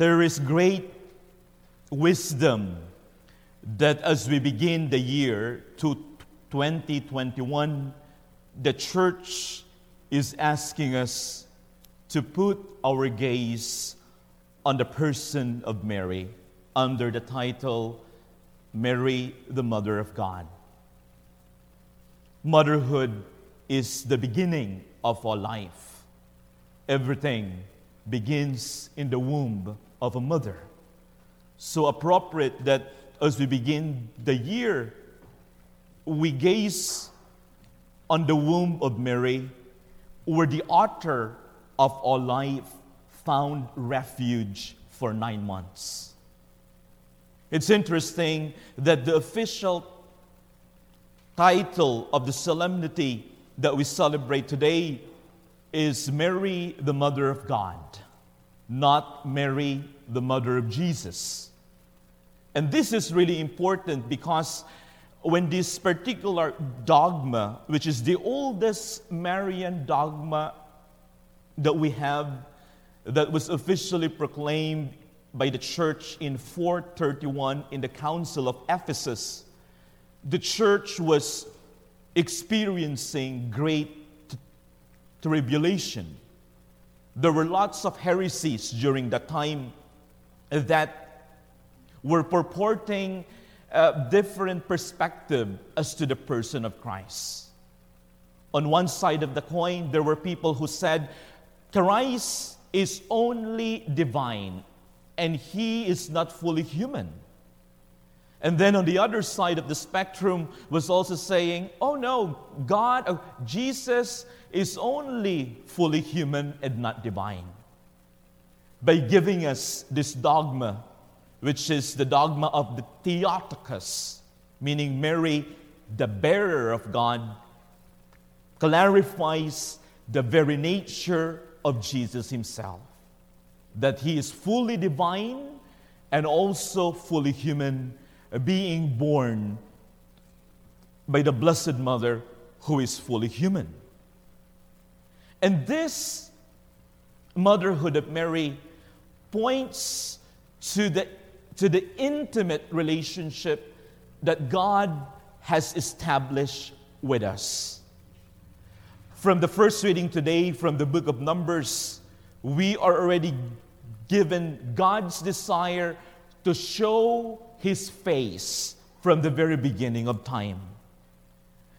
There is great wisdom that as we begin the year to 2021, the church is asking us to put our gaze on the person of Mary under the title Mary, the Mother of God. Motherhood is the beginning of our life. Everything begins in the womb of a mother. So appropriate that as we begin the year, we gaze on the womb of Mary, where the author of our life found refuge for nine months. It's interesting that the official title of the solemnity that we celebrate today is Mary, the Mother of God, not Mary, the Mother of Jesus. And this is really important because when this particular dogma, which is the oldest Marian dogma that we have, that was officially proclaimed by the church in 431 in the Council of Ephesus, the church was experiencing great tribulation. There were lots of heresies during that time that were purporting a different perspective as to the person of Christ. On one side of the coin, there were people who said, Christ is only divine and he is not fully human. And then on the other side of the spectrum was also saying, oh no, God, uh, Jesus is only fully human and not divine. By giving us this dogma, which is the dogma of the Theotokos, meaning Mary, the bearer of God, clarifies the very nature of Jesus himself. That he is fully divine and also fully human, being born by the Blessed Mother who is fully human. And this motherhood of Mary points to the, to the intimate relationship that God has established with us. From the first reading today from the book of Numbers, we are already given God's desire to show his face from the very beginning of time.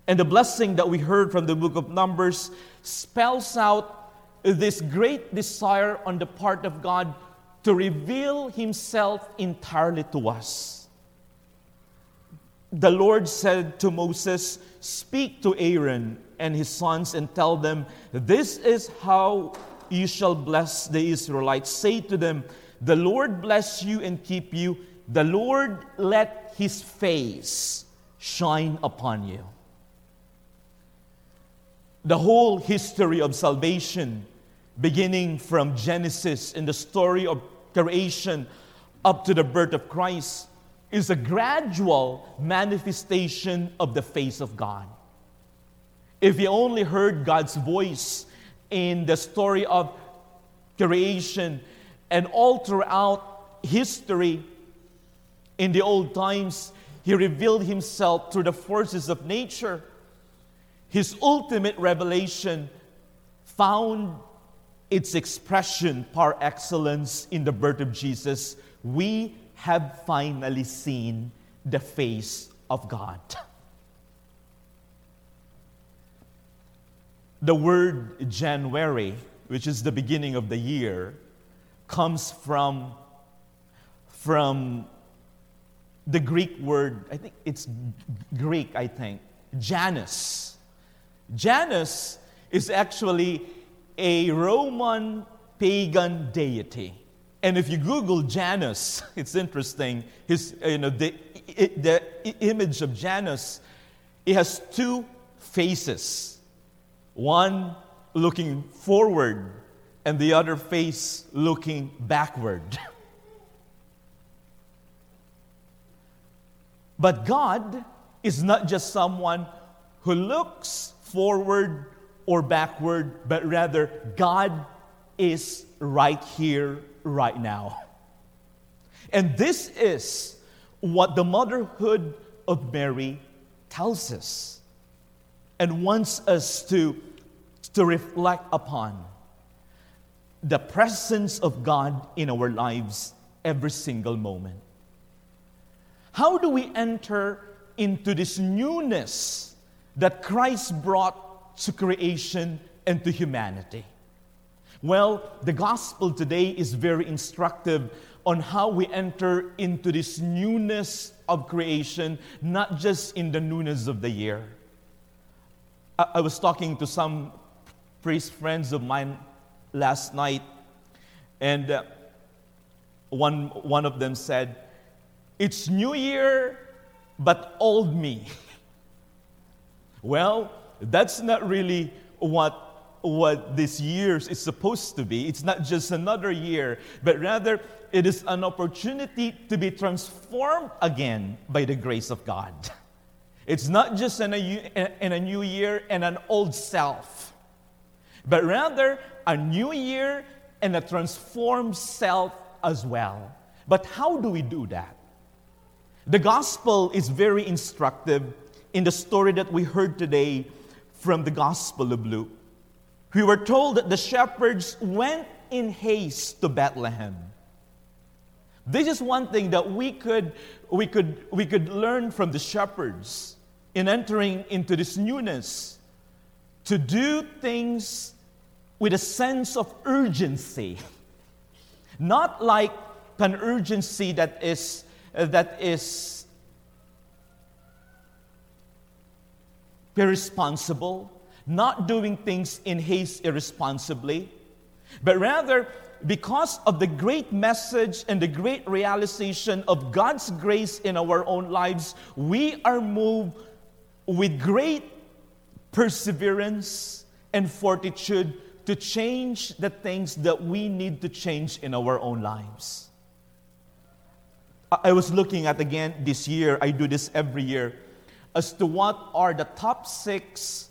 And the blessing that we heard from the book of Numbers spells out this great desire on the part of God to reveal Himself entirely to us. The Lord said to Moses, Speak to Aaron and his sons and tell them, This is how you shall bless the Israelites. Say to them, The Lord bless you and keep you. The Lord let his face shine upon you the whole history of salvation, beginning from Genesis in the story of creation up to the birth of Christ, is a gradual manifestation of the face of God. If you only heard God's voice in the story of creation and all throughout history, in the old times, He revealed Himself through the forces of nature his ultimate revelation found its expression par excellence in the birth of Jesus. We have finally seen the face of God. The word January, which is the beginning of the year, comes from, from the Greek word, I think it's Greek, I think, Janus Janus is actually a Roman pagan deity. And if you Google Janus, it's interesting. His, you know, the, the image of Janus, it has two faces. One looking forward, and the other face looking backward. but God is not just someone who looks forward or backward, but rather God is right here, right now. And this is what the motherhood of Mary tells us and wants us to, to reflect upon the presence of God in our lives every single moment. How do we enter into this newness that Christ brought to creation and to humanity? Well, the gospel today is very instructive on how we enter into this newness of creation, not just in the newness of the year. I, I was talking to some priest friends of mine last night, and uh, one, one of them said, It's New Year, but old me. well, that's not really what what this year is supposed to be. It's not just another year, but rather it is an opportunity to be transformed again by the grace of God. It's not just in a, in a new year and an old self, but rather a new year and a transformed self as well. But how do we do that? The gospel is very instructive in the story that we heard today from the Gospel of Luke. We were told that the shepherds went in haste to Bethlehem. This is one thing that we could, we could, we could learn from the shepherds in entering into this newness to do things with a sense of urgency. Not like an urgency that is, Uh, that is irresponsible, not doing things in haste irresponsibly, but rather because of the great message and the great realization of God's grace in our own lives, we are moved with great perseverance and fortitude to change the things that we need to change in our own lives. I was looking at again this year, I do this every year, as to what are the top six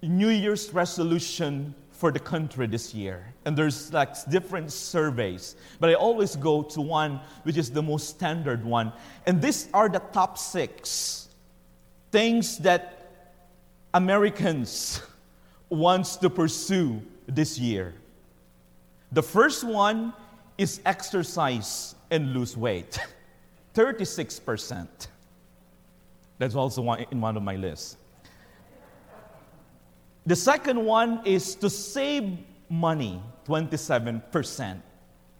New Year's resolution for the country this year. And there's like different surveys, but I always go to one which is the most standard one. And these are the top six things that Americans wants to pursue this year. The first one is exercise and lose weight. 36%. That's also one, in one of my lists. The second one is to save money, 27%.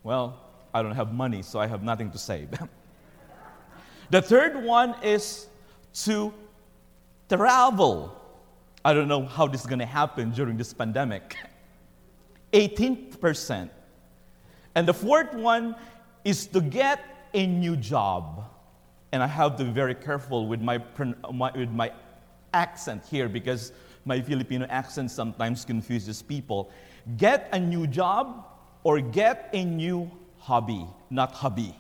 Well, I don't have money, so I have nothing to save. the third one is to travel. I don't know how this is going to happen during this pandemic. 18%. And the fourth one is to get a new job. And I have to be very careful with my, with my accent here because my Filipino accent sometimes confuses people. Get a new job or get a new hobby, not hubby.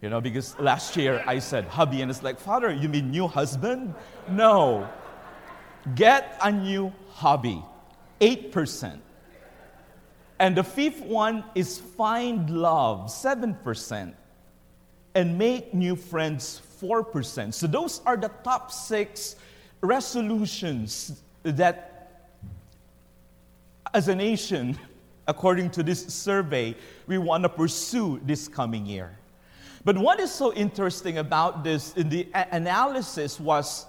You know, because last year I said hubby, and it's like, Father, you mean new husband? No. Get a new hobby, 8%. And the fifth one is find love, 7%. And make new friends, 4%. So those are the top six resolutions that as a nation, according to this survey, we want to pursue this coming year. But what is so interesting about this in the analysis was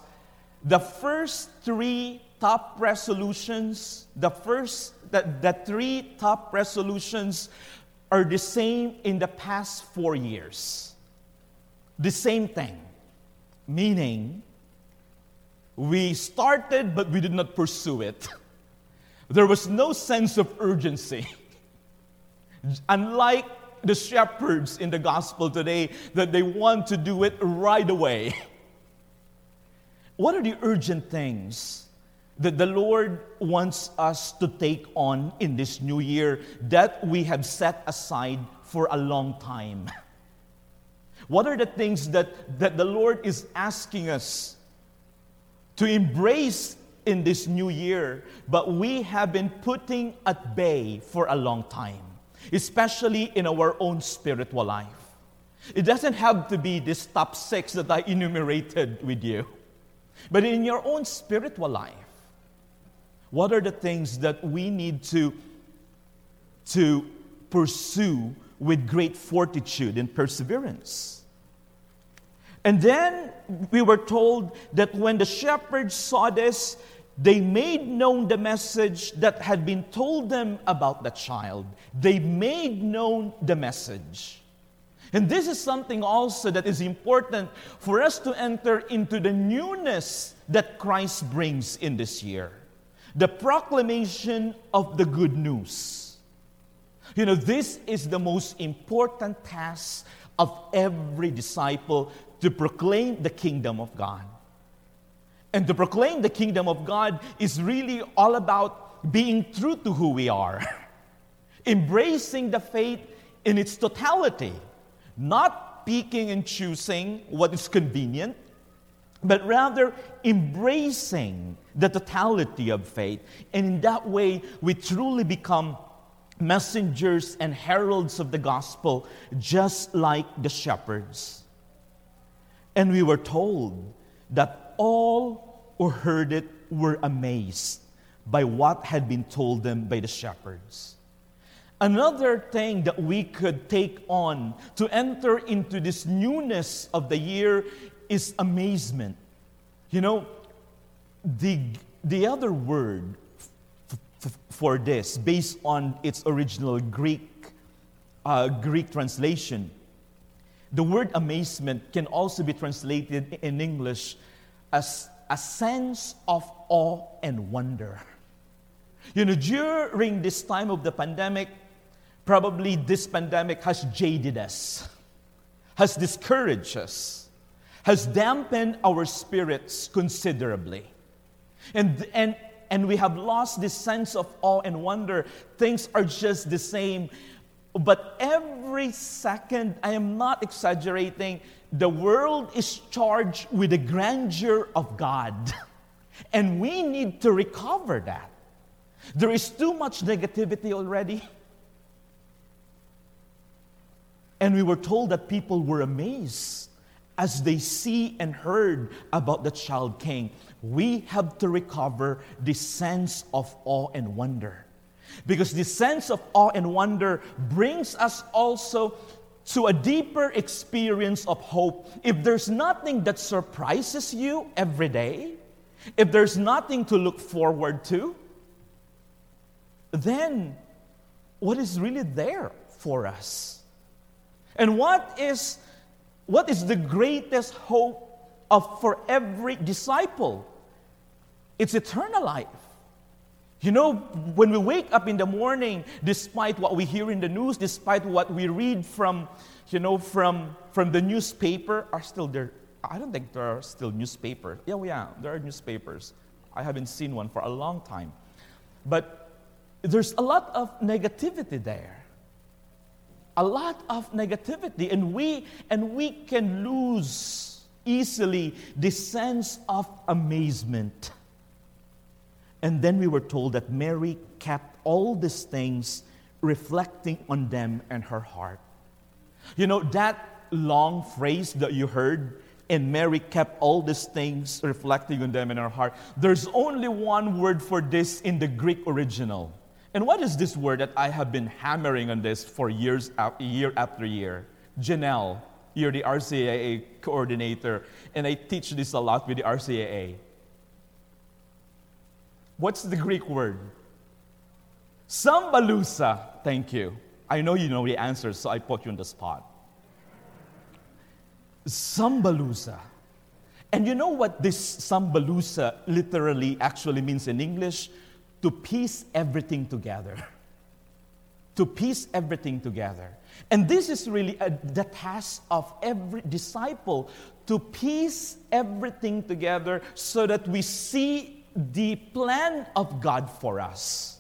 the first three top resolutions, the first, the, the three top resolutions are the same in the past four years. The same thing. Meaning, we started, but we did not pursue it. There was no sense of urgency. Unlike the shepherds in the gospel today, that they want to do it right away. What are the urgent things that the Lord wants us to take on in this new year that we have set aside for a long time? What are the things that, that the Lord is asking us to embrace in this new year, but we have been putting at bay for a long time, especially in our own spiritual life. It doesn't have to be this top six that I enumerated with you. But in your own spiritual life, what are the things that we need to, to pursue with great fortitude and perseverance? And then we were told that when the shepherds saw this, they made known the message that had been told them about the child. They made known the message. And this is something also that is important for us to enter into the newness that Christ brings in this year the proclamation of the good news. You know, this is the most important task of every disciple to proclaim the kingdom of God. And to proclaim the kingdom of God is really all about being true to who we are, embracing the faith in its totality not picking and choosing what is convenient, but rather embracing the totality of faith. And in that way, we truly become messengers and heralds of the gospel, just like the shepherds. And we were told that all who heard it were amazed by what had been told them by the shepherds. Another thing that we could take on to enter into this newness of the year is amazement. You know, the, the other word for this, based on its original Greek, uh, Greek translation, the word amazement can also be translated in English as a sense of awe and wonder. You know, during this time of the pandemic, Probably this pandemic has jaded us, has discouraged us, has dampened our spirits considerably. And, and, and we have lost this sense of awe and wonder. Things are just the same. But every second, I am not exaggerating, the world is charged with the grandeur of God. And we need to recover that. There is too much negativity already. And we were told that people were amazed as they see and heard about the child king. We have to recover the sense of awe and wonder. Because the sense of awe and wonder brings us also to a deeper experience of hope. If there's nothing that surprises you every day, if there's nothing to look forward to, then what is really there for us? And what is, what is the greatest hope of, for every disciple? It's eternal life. You know, when we wake up in the morning, despite what we hear in the news, despite what we read from, you know, from, from the newspaper, are still there. I don't think there are still newspapers. Yeah, yeah, there are newspapers. I haven't seen one for a long time. But there's a lot of negativity there a lot of negativity and we and we can lose easily the sense of amazement. And then we were told that mary kept all these things reflecting on them and her heart. You know that long phrase that you heard and mary kept all these things reflecting on them in her heart there's only one word for this in the greek original and what is this word that I have been hammering on this for years, uh, year after year? Janelle, you're the RCIA coordinator, and I teach this a lot with the RCIA. What's the Greek word? Sambalusa. Thank you. I know you know the answer, so I put you on the spot. Sambalusa. And you know what this Sambalusa literally actually means in English? To piece everything together. to piece everything together. And this is really a, the task of every disciple to piece everything together so that we see the plan of God for us.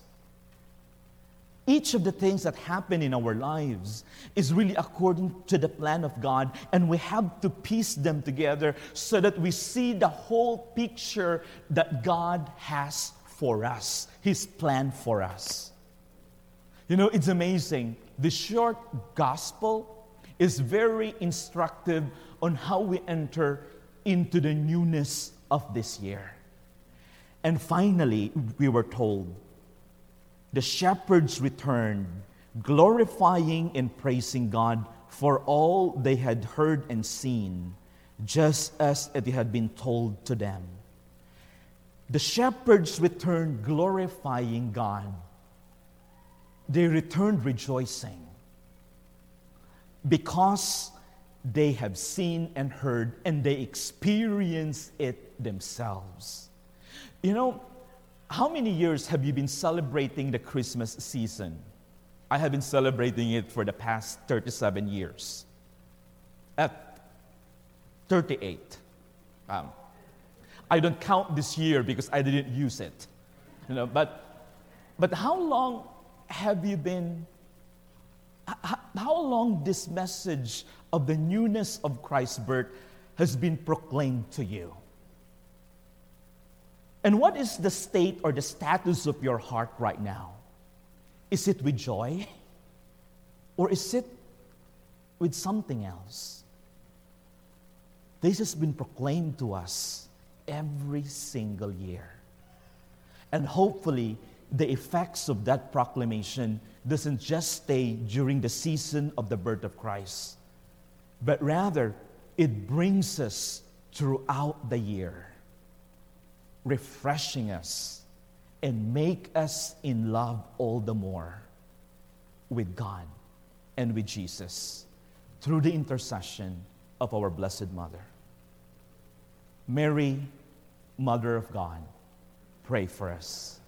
Each of the things that happen in our lives is really according to the plan of God, and we have to piece them together so that we see the whole picture that God has for us, His plan for us. You know, it's amazing. The short gospel is very instructive on how we enter into the newness of this year. And finally, we were told the shepherds returned, glorifying and praising God for all they had heard and seen, just as it had been told to them. The shepherds returned glorifying God. They returned rejoicing because they have seen and heard and they experience it themselves. You know, how many years have you been celebrating the Christmas season? I have been celebrating it for the past 37 years. At 38. Um, I don't count this year because I didn't use it. You know, but, but how long have you been, how long this message of the newness of Christ's birth has been proclaimed to you? And what is the state or the status of your heart right now? Is it with joy? Or is it with something else? This has been proclaimed to us every single year. And hopefully, the effects of that proclamation doesn't just stay during the season of the birth of Christ, but rather it brings us throughout the year, refreshing us and make us in love all the more with God and with Jesus through the intercession of our Blessed Mother. Mary, Mother of God, pray for us.